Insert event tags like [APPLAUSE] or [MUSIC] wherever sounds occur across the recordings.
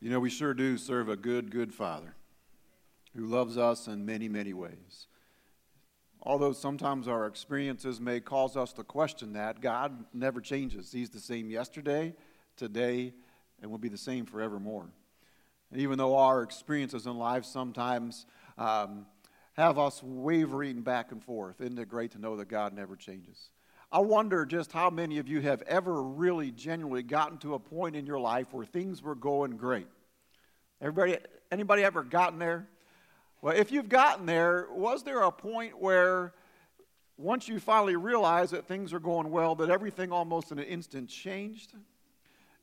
You know, we sure do serve a good, good Father who loves us in many, many ways. Although sometimes our experiences may cause us to question that, God never changes. He's the same yesterday, today, and will be the same forevermore. And even though our experiences in life sometimes um, have us wavering back and forth, isn't it great to know that God never changes? I wonder just how many of you have ever really genuinely gotten to a point in your life where things were going great. Everybody, anybody ever gotten there? Well, if you've gotten there, was there a point where once you finally realized that things are going well, that everything almost in an instant changed?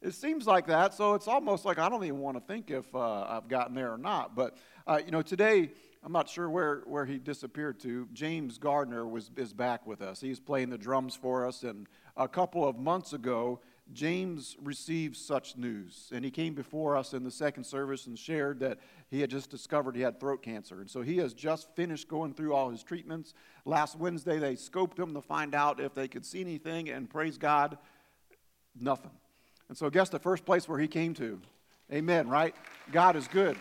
It seems like that, so it's almost like I don't even want to think if uh, I've gotten there or not. But, uh, you know, today I'm not sure where, where he disappeared to. James Gardner was, is back with us. He's playing the drums for us. And a couple of months ago, James received such news. And he came before us in the second service and shared that he had just discovered he had throat cancer. And so he has just finished going through all his treatments. Last Wednesday, they scoped him to find out if they could see anything. And praise God, nothing. And so, guess the first place where he came to? Amen, right? God is good.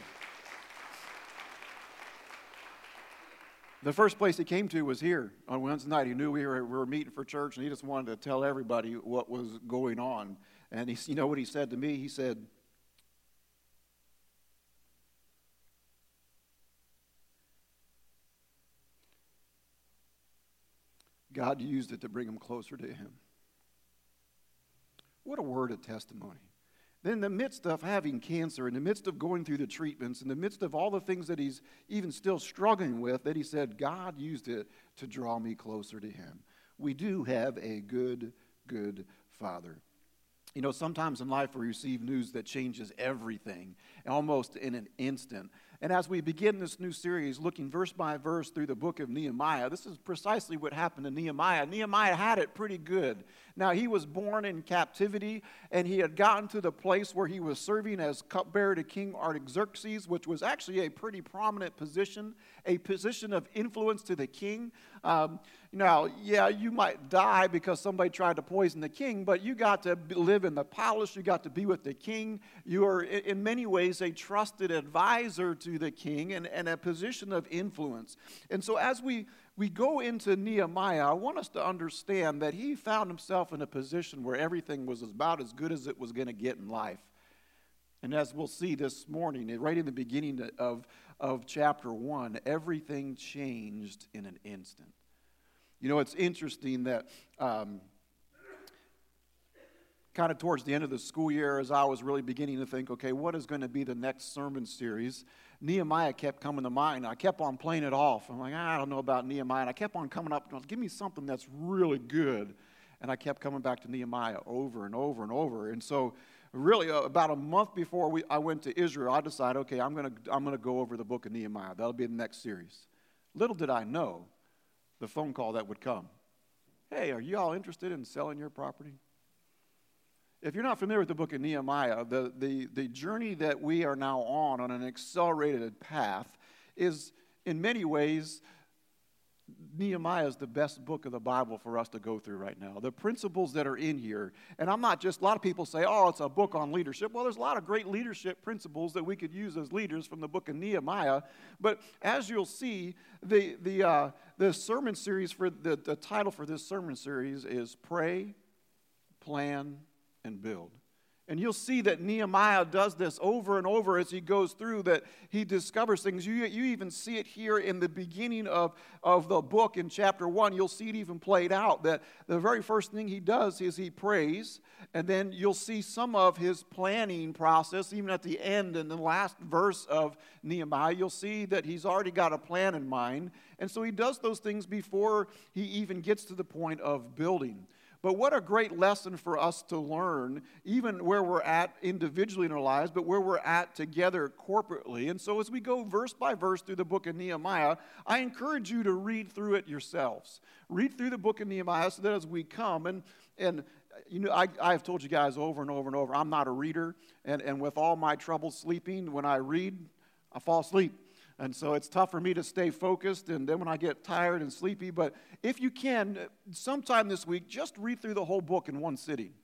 The first place he came to was here on Wednesday night. He knew we were, we were meeting for church, and he just wanted to tell everybody what was going on. And he, you know what he said to me? He said, God used it to bring him closer to him. What a word of testimony in the midst of having cancer, in the midst of going through the treatments, in the midst of all the things that he's even still struggling with, that he said, God used it to draw me closer to him. We do have a good, good Father. You know, sometimes in life we receive news that changes everything almost in an instant. And as we begin this new series, looking verse by verse through the book of Nehemiah, this is precisely what happened to Nehemiah. Nehemiah had it pretty good. Now, he was born in captivity, and he had gotten to the place where he was serving as cupbearer to King Artaxerxes, which was actually a pretty prominent position, a position of influence to the king. Um, now, yeah, you might die because somebody tried to poison the king, but you got to live in the palace, you got to be with the king. You are, in many ways, a trusted advisor to the king and, and a position of influence. And so, as we we go into Nehemiah, I want us to understand that he found himself in a position where everything was about as good as it was going to get in life. And as we'll see this morning, right in the beginning of, of chapter 1, everything changed in an instant. You know, it's interesting that um, kind of towards the end of the school year, as I was really beginning to think, okay, what is going to be the next sermon series? Nehemiah kept coming to mind. I kept on playing it off. I'm like, ah, I don't know about Nehemiah. And I kept on coming up, give me something that's really good. And I kept coming back to Nehemiah over and over and over. And so, really, uh, about a month before we, I went to Israel, I decided, okay, I'm going to I'm going to go over the book of Nehemiah. That'll be the next series. Little did I know the phone call that would come. Hey, are you all interested in selling your property? If you're not familiar with the book of Nehemiah, the, the, the journey that we are now on, on an accelerated path, is in many ways, Nehemiah is the best book of the Bible for us to go through right now. The principles that are in here, and I'm not just, a lot of people say, oh, it's a book on leadership. Well, there's a lot of great leadership principles that we could use as leaders from the book of Nehemiah. But as you'll see, the, the, uh, the sermon series for the, the title for this sermon series is Pray, Plan, and build. And you'll see that Nehemiah does this over and over as he goes through, that he discovers things. You, you even see it here in the beginning of, of the book in chapter 1. You'll see it even played out that the very first thing he does is he prays, and then you'll see some of his planning process, even at the end in the last verse of Nehemiah. You'll see that he's already got a plan in mind. And so he does those things before he even gets to the point of building. But what a great lesson for us to learn, even where we're at individually in our lives, but where we're at together corporately. And so, as we go verse by verse through the book of Nehemiah, I encourage you to read through it yourselves. Read through the book of Nehemiah so that as we come, and, and you know, I, I've told you guys over and over and over, I'm not a reader. And, and with all my trouble sleeping, when I read, I fall asleep. And so it's tough for me to stay focused, and then when I get tired and sleepy. But if you can, sometime this week, just read through the whole book in one sitting.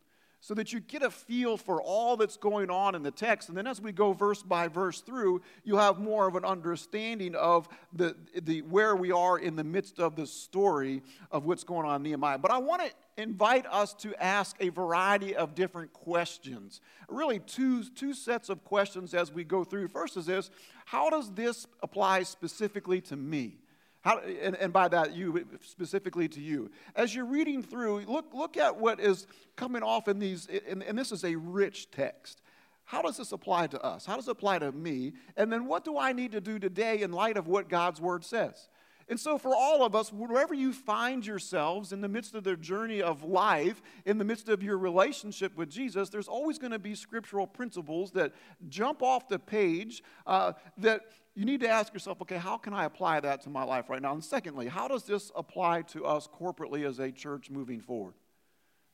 so that you get a feel for all that's going on in the text. And then as we go verse by verse through, you have more of an understanding of the, the, where we are in the midst of the story of what's going on in Nehemiah. But I want to invite us to ask a variety of different questions. Really, two, two sets of questions as we go through. First is this How does this apply specifically to me? How, and, and, by that, you specifically to you. As you're reading through, look, look at what is coming off in these, and, and this is a rich text. How does this apply to us? How does it apply to me? And then what do I need to do today in light of what God's word says? And so, for all of us, wherever you find yourselves in the midst of the journey of life, in the midst of your relationship with Jesus, there's always going to be scriptural principles that jump off the page uh, that you need to ask yourself, okay, how can I apply that to my life right now? And secondly, how does this apply to us corporately as a church moving forward?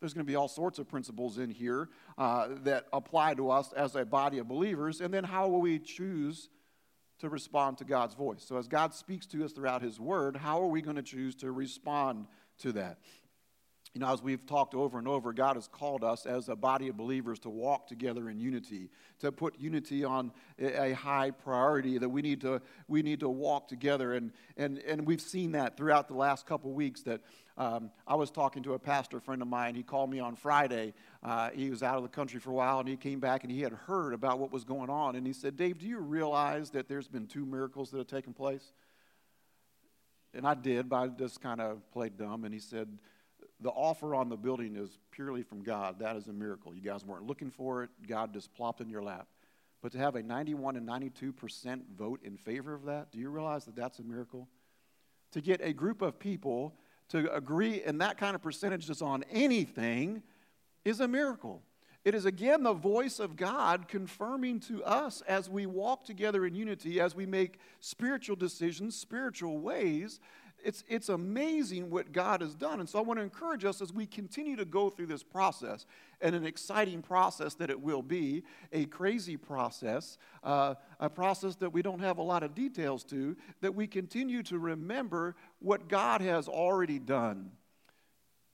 There's going to be all sorts of principles in here uh, that apply to us as a body of believers. And then how will we choose to respond to God's voice? So, as God speaks to us throughout His Word, how are we going to choose to respond to that? You know, as we've talked over and over, God has called us as a body of believers to walk together in unity, to put unity on a high priority, that we need to, we need to walk together. And, and, and we've seen that throughout the last couple weeks that um, I was talking to a pastor friend of mine. He called me on Friday. Uh, he was out of the country for a while, and he came back and he had heard about what was going on. And he said, Dave, do you realize that there's been two miracles that have taken place? And I did, but I just kind of played dumb. And he said, the offer on the building is purely from God. That is a miracle. You guys weren't looking for it, God just plopped in your lap. But to have a 91 and 92% vote in favor of that, do you realize that that's a miracle? To get a group of people to agree in that kind of percentages on anything is a miracle. It is again the voice of God confirming to us as we walk together in unity, as we make spiritual decisions, spiritual ways, it's, it's amazing what God has done. And so I want to encourage us as we continue to go through this process, and an exciting process that it will be, a crazy process, uh, a process that we don't have a lot of details to, that we continue to remember what God has already done.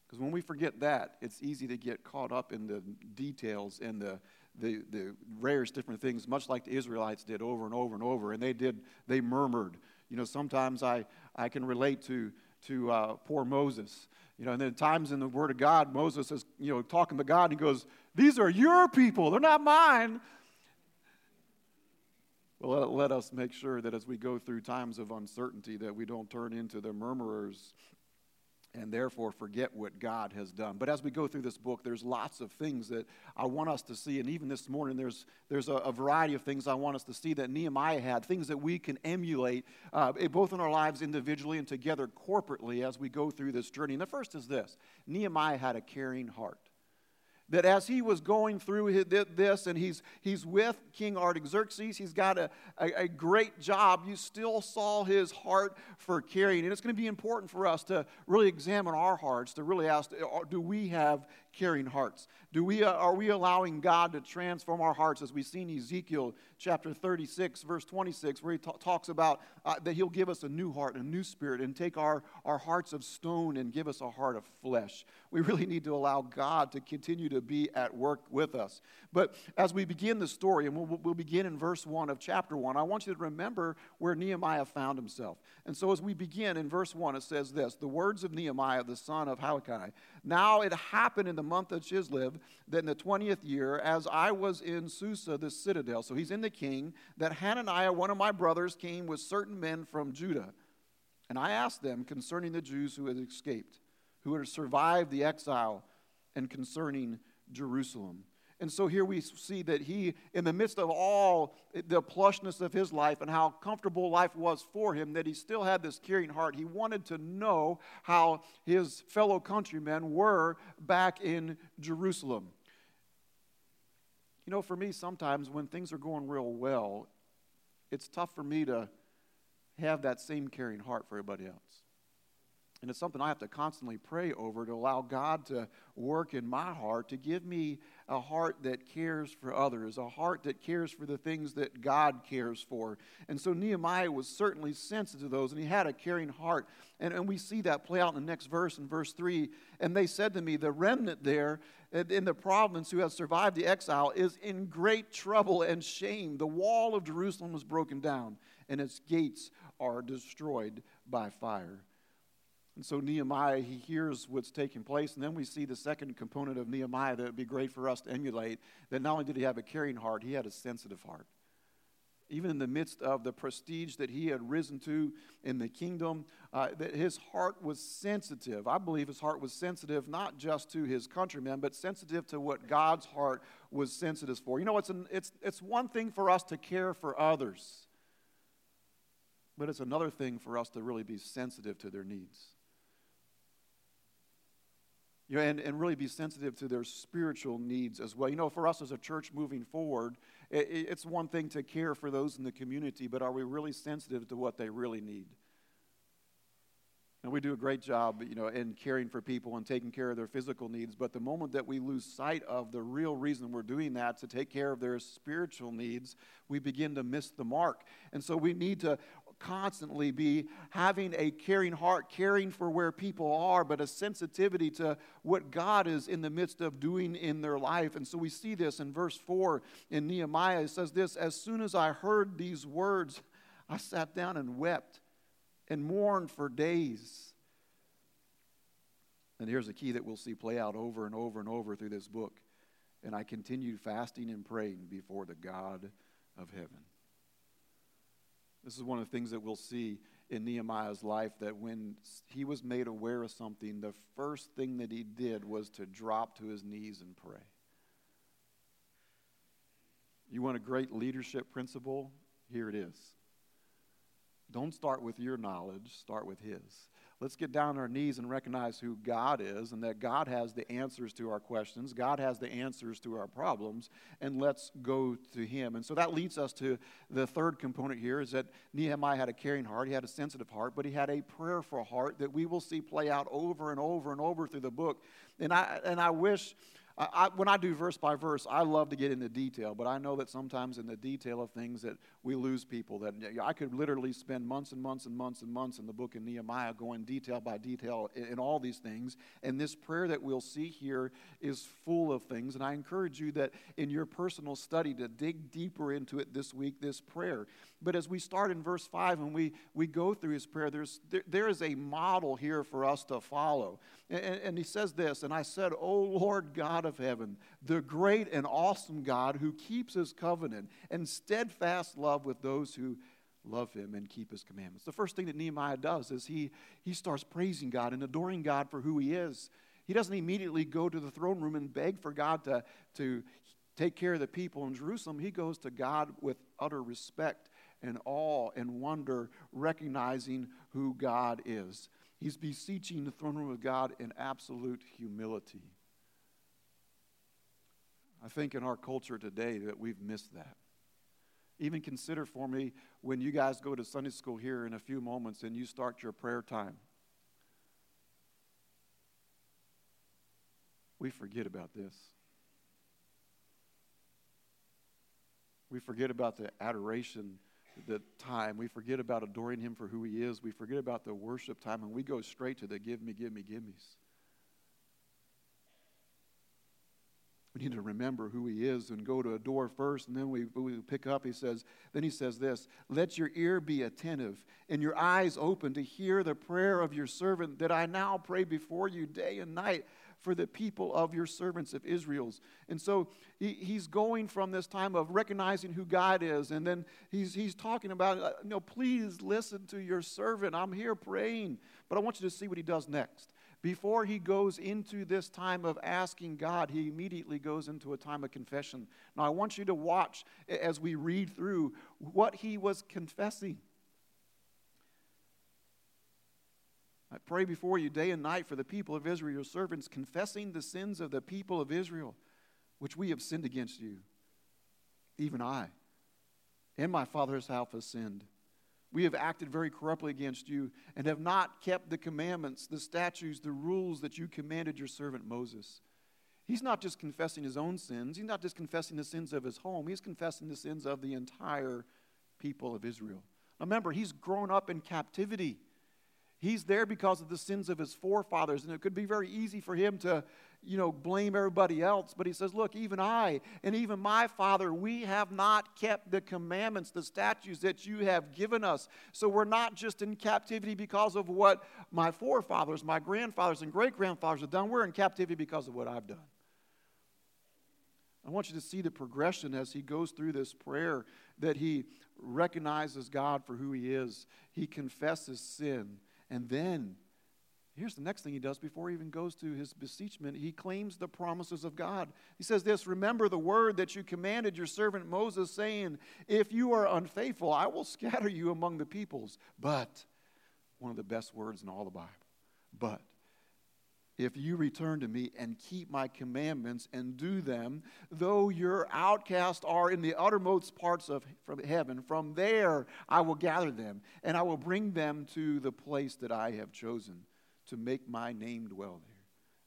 Because when we forget that, it's easy to get caught up in the details and the, the, the rarest different things, much like the Israelites did over and over and over. And they did, they murmured. You know, sometimes I, I can relate to, to uh, poor Moses. You know, and then times in the Word of God, Moses is, you know, talking to God, and he goes, These are your people, they're not mine. Well, let, let us make sure that as we go through times of uncertainty, that we don't turn into the murmurers and therefore forget what God has done. But as we go through this book, there's lots of things that I want us to see. And even this morning, there's, there's a, a variety of things I want us to see that Nehemiah had, things that we can emulate, uh, both in our lives individually and together corporately as we go through this journey. And the first is this Nehemiah had a caring heart that as he was going through this and he's, he's with King Artaxerxes, he's got a, a, a, great job, you still saw his heart for caring. And it's going to be important for us to really examine our hearts, to really ask do we have caring hearts? Do we, uh, are we allowing God to transform our hearts as we see in Ezekiel chapter 36, verse 26, where he t- talks about uh, that he'll give us a new heart, a new spirit, and take our, our hearts of stone and give us a heart of flesh? We really need to allow God to continue to be at work with us. But as we begin the story, and we'll, we'll begin in verse 1 of chapter 1, I want you to remember where Nehemiah found himself. And so as we begin in verse 1, it says this The words of Nehemiah, the son of Halakai. Now it happened in the month of Chislev that in the 20th year, as I was in Susa, the citadel, so he's in the king, that Hananiah, one of my brothers, came with certain men from Judah. And I asked them concerning the Jews who had escaped, who had survived the exile, and concerning Jerusalem. And so here we see that he, in the midst of all the plushness of his life and how comfortable life was for him, that he still had this caring heart. He wanted to know how his fellow countrymen were back in Jerusalem. You know, for me, sometimes when things are going real well, it's tough for me to have that same caring heart for everybody else. And it's something I have to constantly pray over to allow God to work in my heart to give me a heart that cares for others, a heart that cares for the things that God cares for. And so Nehemiah was certainly sensitive to those, and he had a caring heart. And, and we see that play out in the next verse, in verse 3. And they said to me, The remnant there in the province who has survived the exile is in great trouble and shame. The wall of Jerusalem was broken down, and its gates are destroyed by fire. And so Nehemiah, he hears what's taking place. And then we see the second component of Nehemiah that would be great for us to emulate that not only did he have a caring heart, he had a sensitive heart. Even in the midst of the prestige that he had risen to in the kingdom, uh, that his heart was sensitive. I believe his heart was sensitive not just to his countrymen, but sensitive to what God's heart was sensitive for. You know, it's, an, it's, it's one thing for us to care for others, but it's another thing for us to really be sensitive to their needs. You know, and, and really be sensitive to their spiritual needs as well. You know, for us as a church moving forward, it, it's one thing to care for those in the community, but are we really sensitive to what they really need? And we do a great job, you know, in caring for people and taking care of their physical needs. But the moment that we lose sight of the real reason we're doing that, to take care of their spiritual needs, we begin to miss the mark. And so we need to constantly be having a caring heart, caring for where people are, but a sensitivity to what God is in the midst of doing in their life. And so we see this in verse 4 in Nehemiah. It says this As soon as I heard these words, I sat down and wept and mourned for days. And here's a key that we'll see play out over and over and over through this book. And I continued fasting and praying before the God of heaven. This is one of the things that we'll see in Nehemiah's life that when he was made aware of something, the first thing that he did was to drop to his knees and pray. You want a great leadership principle? Here it is. Don't start with your knowledge, start with His. Let's get down on our knees and recognize who God is and that God has the answers to our questions. God has the answers to our problems, and let's go to Him. And so that leads us to the third component here is that Nehemiah had a caring heart, he had a sensitive heart, but he had a prayerful heart that we will see play out over and over and over through the book. And I, and I wish I, when I do verse by verse, I love to get into detail, but I know that sometimes in the detail of things that we lose people. That I could literally spend months and months and months and months in the book of Nehemiah going detail by detail in, in all these things. And this prayer that we'll see here is full of things. And I encourage you that in your personal study to dig deeper into it this week, this prayer. But as we start in verse 5 and we, we go through his prayer, there's, there, there is a model here for us to follow. And, and he says this, and I said, O Lord God of heaven, the great and awesome God who keeps his covenant and steadfast love with those who love him and keep his commandments. The first thing that Nehemiah does is he, he starts praising God and adoring God for who he is. He doesn't immediately go to the throne room and beg for God to, to take care of the people in Jerusalem. He goes to God with utter respect and awe and wonder, recognizing who God is. He's beseeching the throne room of God in absolute humility. I think in our culture today that we've missed that. Even consider for me when you guys go to Sunday school here in a few moments and you start your prayer time. We forget about this. We forget about the adoration the time. We forget about adoring Him for who He is. We forget about the worship time, and we go straight to the give me, give me, give me's. We need to remember who He is and go to adore first, and then we, we pick up. He says, then He says this Let your ear be attentive and your eyes open to hear the prayer of your servant that I now pray before you day and night for the people of your servants of Israel's. And so he, he's going from this time of recognizing who God is, and then he's, he's talking about, uh, you know, please listen to your servant. I'm here praying. But I want you to see what he does next. Before he goes into this time of asking God, he immediately goes into a time of confession. Now, I want you to watch as we read through what he was confessing. I pray before you day and night for the people of Israel, your servants, confessing the sins of the people of Israel, which we have sinned against you. Even I and my father's house have sinned. We have acted very corruptly against you and have not kept the commandments, the statutes, the rules that you commanded your servant Moses. He's not just confessing his own sins, he's not just confessing the sins of his home, he's confessing the sins of the entire people of Israel. Now remember, he's grown up in captivity. He's there because of the sins of his forefathers, and it could be very easy for him to, you know, blame everybody else. But he says, Look, even I and even my father, we have not kept the commandments, the statutes that you have given us. So we're not just in captivity because of what my forefathers, my grandfathers, and great grandfathers have done. We're in captivity because of what I've done. I want you to see the progression as he goes through this prayer that he recognizes God for who he is, he confesses sin, and then here's the next thing he does before he even goes to his beseechment he claims the promises of God. He says this Remember the word that you commanded your servant Moses, saying, If you are unfaithful, I will scatter you among the peoples. But, one of the best words in all the Bible, but if you return to me and keep my commandments and do them, though your outcasts are in the uttermost parts of from heaven, from there I will gather them, and I will bring them to the place that I have chosen to make my name dwell there.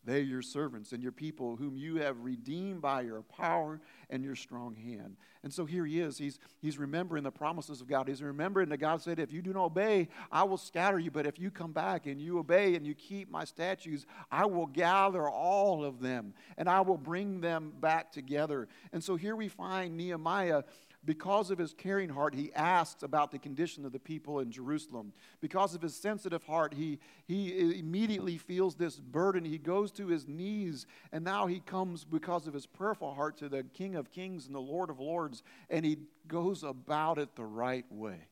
They your servants and your people, whom you have redeemed by your power and your strong hand. And so here he is. He's, he's remembering the promises of God. He's remembering that God said, If you do not obey, I will scatter you. But if you come back and you obey and you keep my statutes, I will gather all of them and I will bring them back together. And so here we find Nehemiah because of his caring heart, he asks about the condition of the people in Jerusalem. Because of his sensitive heart, he, he immediately feels this burden. He goes to his knees, and now he comes, because of his prayerful heart, to the King of Kings and the Lord of Lords, and he goes about it the right way.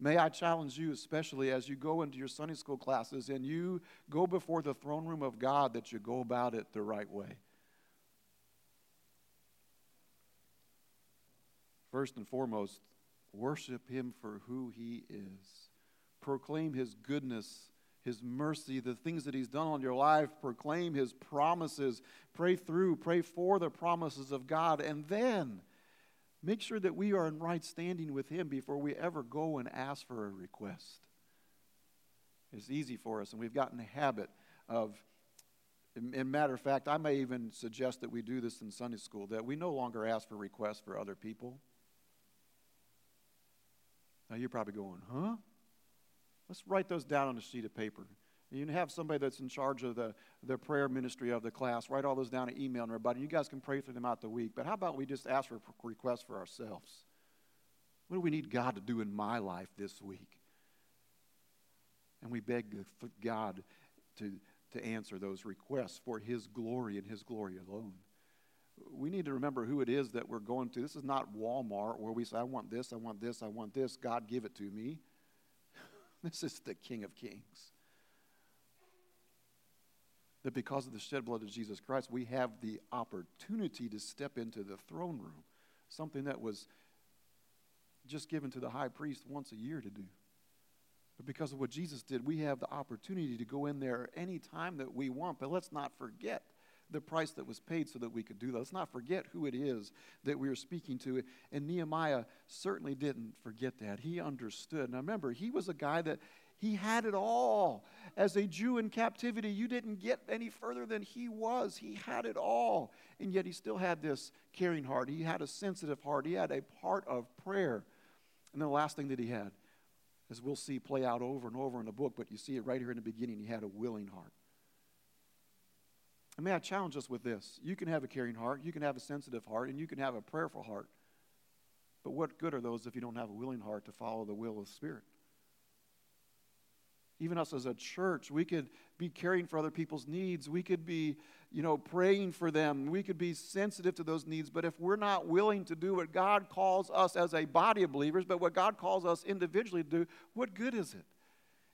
May I challenge you, especially as you go into your Sunday school classes and you go before the throne room of God, that you go about it the right way. First and foremost, worship him for who he is. Proclaim his goodness, his mercy, the things that he's done on your life. Proclaim his promises. Pray through, pray for the promises of God. And then make sure that we are in right standing with him before we ever go and ask for a request. It's easy for us, and we've gotten a habit of in, matter of fact, I may even suggest that we do this in Sunday school, that we no longer ask for requests for other people. Now you're probably going, huh? Let's write those down on a sheet of paper. You can have somebody that's in charge of the, the prayer ministry of the class write all those down and email everybody. You guys can pray for them out the week. But how about we just ask for requests for ourselves? What do we need God to do in my life this week? And we beg God to, to answer those requests for His glory and His glory alone we need to remember who it is that we're going to. This is not Walmart where we say, I want this, I want this, I want this. God, give it to me. [LAUGHS] this is the King of Kings. That because of the shed blood of Jesus Christ, we have the opportunity to step into the throne room, something that was just given to the high priest once a year to do. But because of what Jesus did, we have the opportunity to go in there any time that we want. But let's not forget the price that was paid so that we could do that. Let's not forget who it is that we are speaking to. And Nehemiah certainly didn't forget that. He understood. Now remember, he was a guy that he had it all. As a Jew in captivity, you didn't get any further than he was. He had it all. And yet he still had this caring heart. He had a sensitive heart. He had a part of prayer. And the last thing that he had, as we'll see play out over and over in the book, but you see it right here in the beginning, he had a willing heart. And may I challenge us with this? You can have a caring heart, you can have a sensitive heart, and you can have a prayerful heart. But what good are those if you don't have a willing heart to follow the will of the Spirit? Even us as a church, we could be caring for other people's needs. We could be, you know, praying for them. We could be sensitive to those needs. But if we're not willing to do what God calls us as a body of believers, but what God calls us individually to do, what good is it?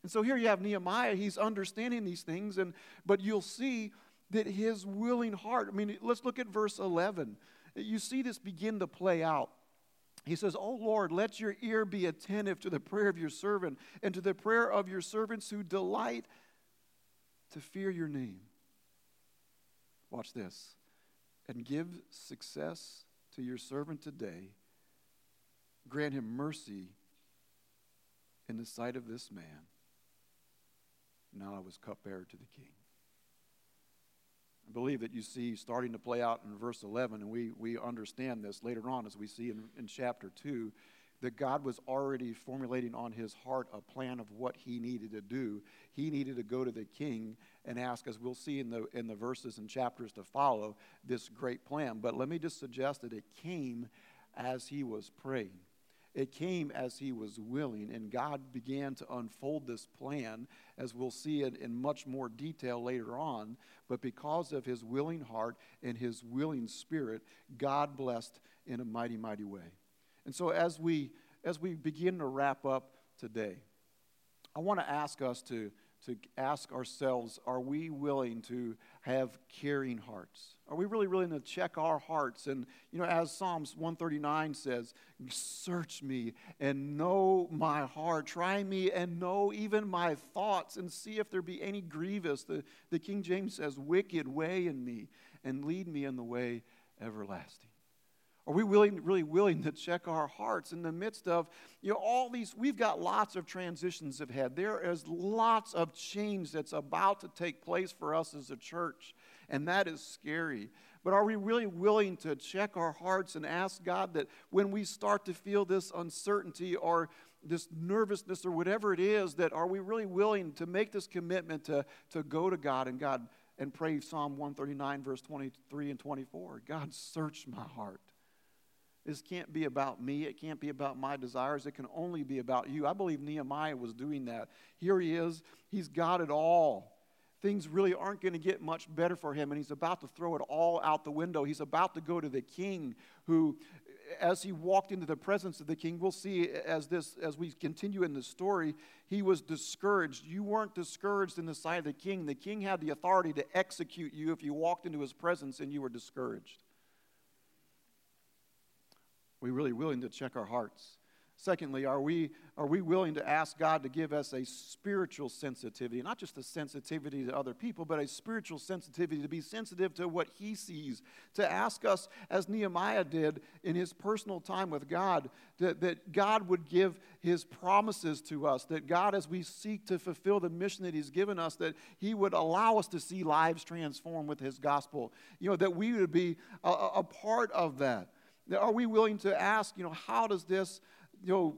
And so here you have Nehemiah. He's understanding these things, and but you'll see that his willing heart, I mean, let's look at verse 11. You see this begin to play out. He says, Oh Lord, let your ear be attentive to the prayer of your servant and to the prayer of your servants who delight to fear your name. Watch this. And give success to your servant today. Grant him mercy in the sight of this man. Now I was cupbearer to the king. I believe that you see starting to play out in verse 11, and we, we understand this later on as we see in, in chapter 2, that God was already formulating on his heart a plan of what he needed to do. He needed to go to the king and ask, as we'll see in the, in the verses and chapters to follow, this great plan. But let me just suggest that it came as he was praying. It came as he was willing, and God began to unfold this plan, as we'll see it in much more detail later on. But because of his willing heart and his willing spirit, God blessed in a mighty, mighty way. And so, as we, as we begin to wrap up today, I want to ask us to to ask ourselves are we willing to have caring hearts? Are we really willing to check our hearts? And, you know, as Psalms 139 says, search me and know my heart. Try me and know even my thoughts and see if there be any grievous. The, the King James says, wicked way in me and lead me in the way everlasting. Are we willing, really willing to check our hearts in the midst of, you know, all these, we've got lots of transitions ahead. There is lots of change that's about to take place for us as a church, and that is scary. But are we really willing to check our hearts and ask God that when we start to feel this uncertainty or this nervousness or whatever it is, that are we really willing to make this commitment to, to go to God and God and pray Psalm 139, verse 23 and 24? God, search my heart this can't be about me. It can't be about my desires. It can only be about you. I believe Nehemiah was doing that. Here he is. He's got it all. Things really aren't going to get much better for him, and he's about to throw it all out the window. He's about to go to the king, who, as he walked into the presence of the king, we'll see as this as we continue in the story, he was discouraged. You weren't discouraged in the sight of the king. The king had the authority to execute you if you walked into his presence and you were discouraged we really willing to check our hearts? Secondly, are we, are we willing to ask God to give us a spiritual sensitivity, not just a sensitivity to other people, but a spiritual sensitivity to be sensitive to what He sees, to ask us, as Nehemiah did in his personal time with God, that, that God would give His promises to us, that God, as we seek to fulfill the mission that He's given us, that He would allow us to see lives transformed with His gospel, you know, that we would be a, a part of that. Are we willing to ask, you know, how does this, you know,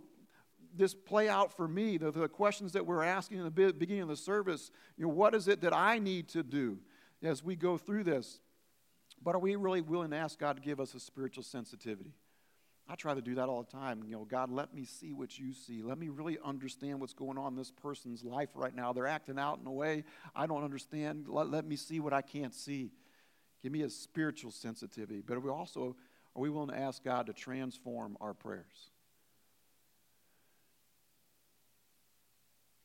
this play out for me? The, the questions that we're asking in the beginning of the service, you know, what is it that I need to do as we go through this? But are we really willing to ask God to give us a spiritual sensitivity? I try to do that all the time. You know, God, let me see what you see. Let me really understand what's going on in this person's life right now. They're acting out in a way I don't understand. Let, let me see what I can't see. Give me a spiritual sensitivity. But we also are we willing to ask God to transform our prayers?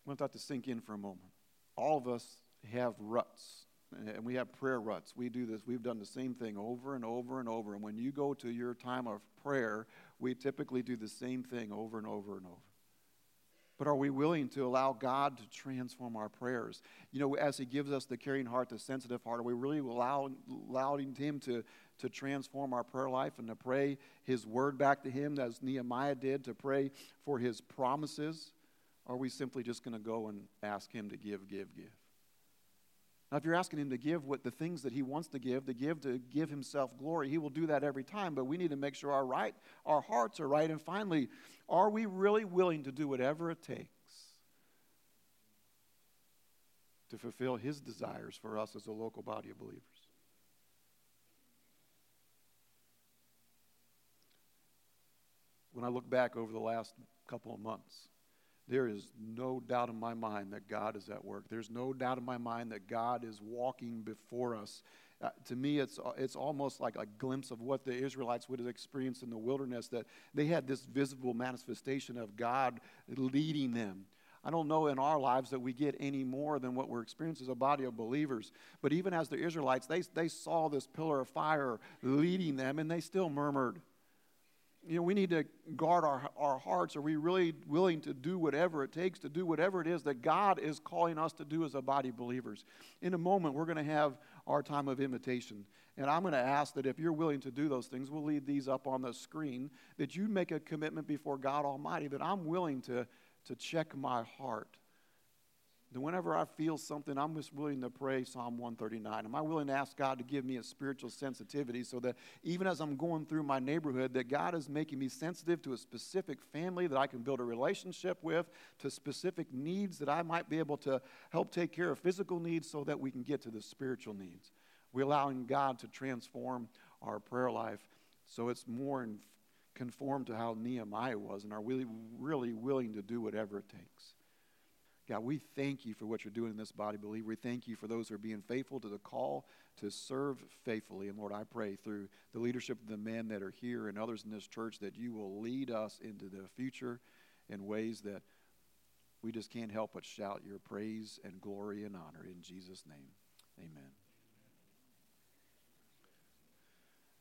I want that to sink in for a moment. All of us have ruts, and we have prayer ruts. We do this, we've done the same thing over and over and over. And when you go to your time of prayer, we typically do the same thing over and over and over. But are we willing to allow God to transform our prayers? You know, as He gives us the caring heart, the sensitive heart, are we really allowing, allowing Him to, to transform our prayer life and to pray His word back to Him, as Nehemiah did, to pray for His promises? Or are we simply just going to go and ask Him to give, give, give? Now, if you're asking him to give what the things that he wants to give, to give to give himself glory, he will do that every time. But we need to make sure our right, our hearts are right. And finally, are we really willing to do whatever it takes to fulfill his desires for us as a local body of believers? when I look back over the last couple of months, there is no doubt in my mind that God is at work. There's no doubt in my mind that God is walking before us. Uh, to me, it's, it's almost like a glimpse of what the Israelites would have experienced in the wilderness, that they had this visible manifestation of God leading them. I don't know in our lives that we get any more than what we're experiencing as a body of believers. But even as the Israelites, they, they saw this pillar of fire leading them, and they still murmured you know, we need to guard our, our hearts. Are we really willing to do whatever it takes to do whatever it is that God is calling us to do as a body of believers? In a moment, we're going to have our time of invitation. And I'm going to ask that if you're willing to do those things, we'll leave these up on the screen, that you make a commitment before God Almighty that I'm willing to, to check my heart then whenever I feel something, I'm just willing to pray Psalm 139. Am I willing to ask God to give me a spiritual sensitivity so that even as I'm going through my neighborhood, that God is making me sensitive to a specific family that I can build a relationship with, to specific needs that I might be able to help take care of physical needs so that we can get to the spiritual needs. We're allowing God to transform our prayer life so it's more in, conformed to how Nehemiah was and are really, really willing to do whatever it takes. God, we thank you for what you're doing in this body believer. We thank you for those who are being faithful to the call to serve faithfully. And Lord, I pray through the leadership of the men that are here and others in this church that you will lead us into the future in ways that we just can't help but shout your praise and glory and honor. In Jesus' name, amen.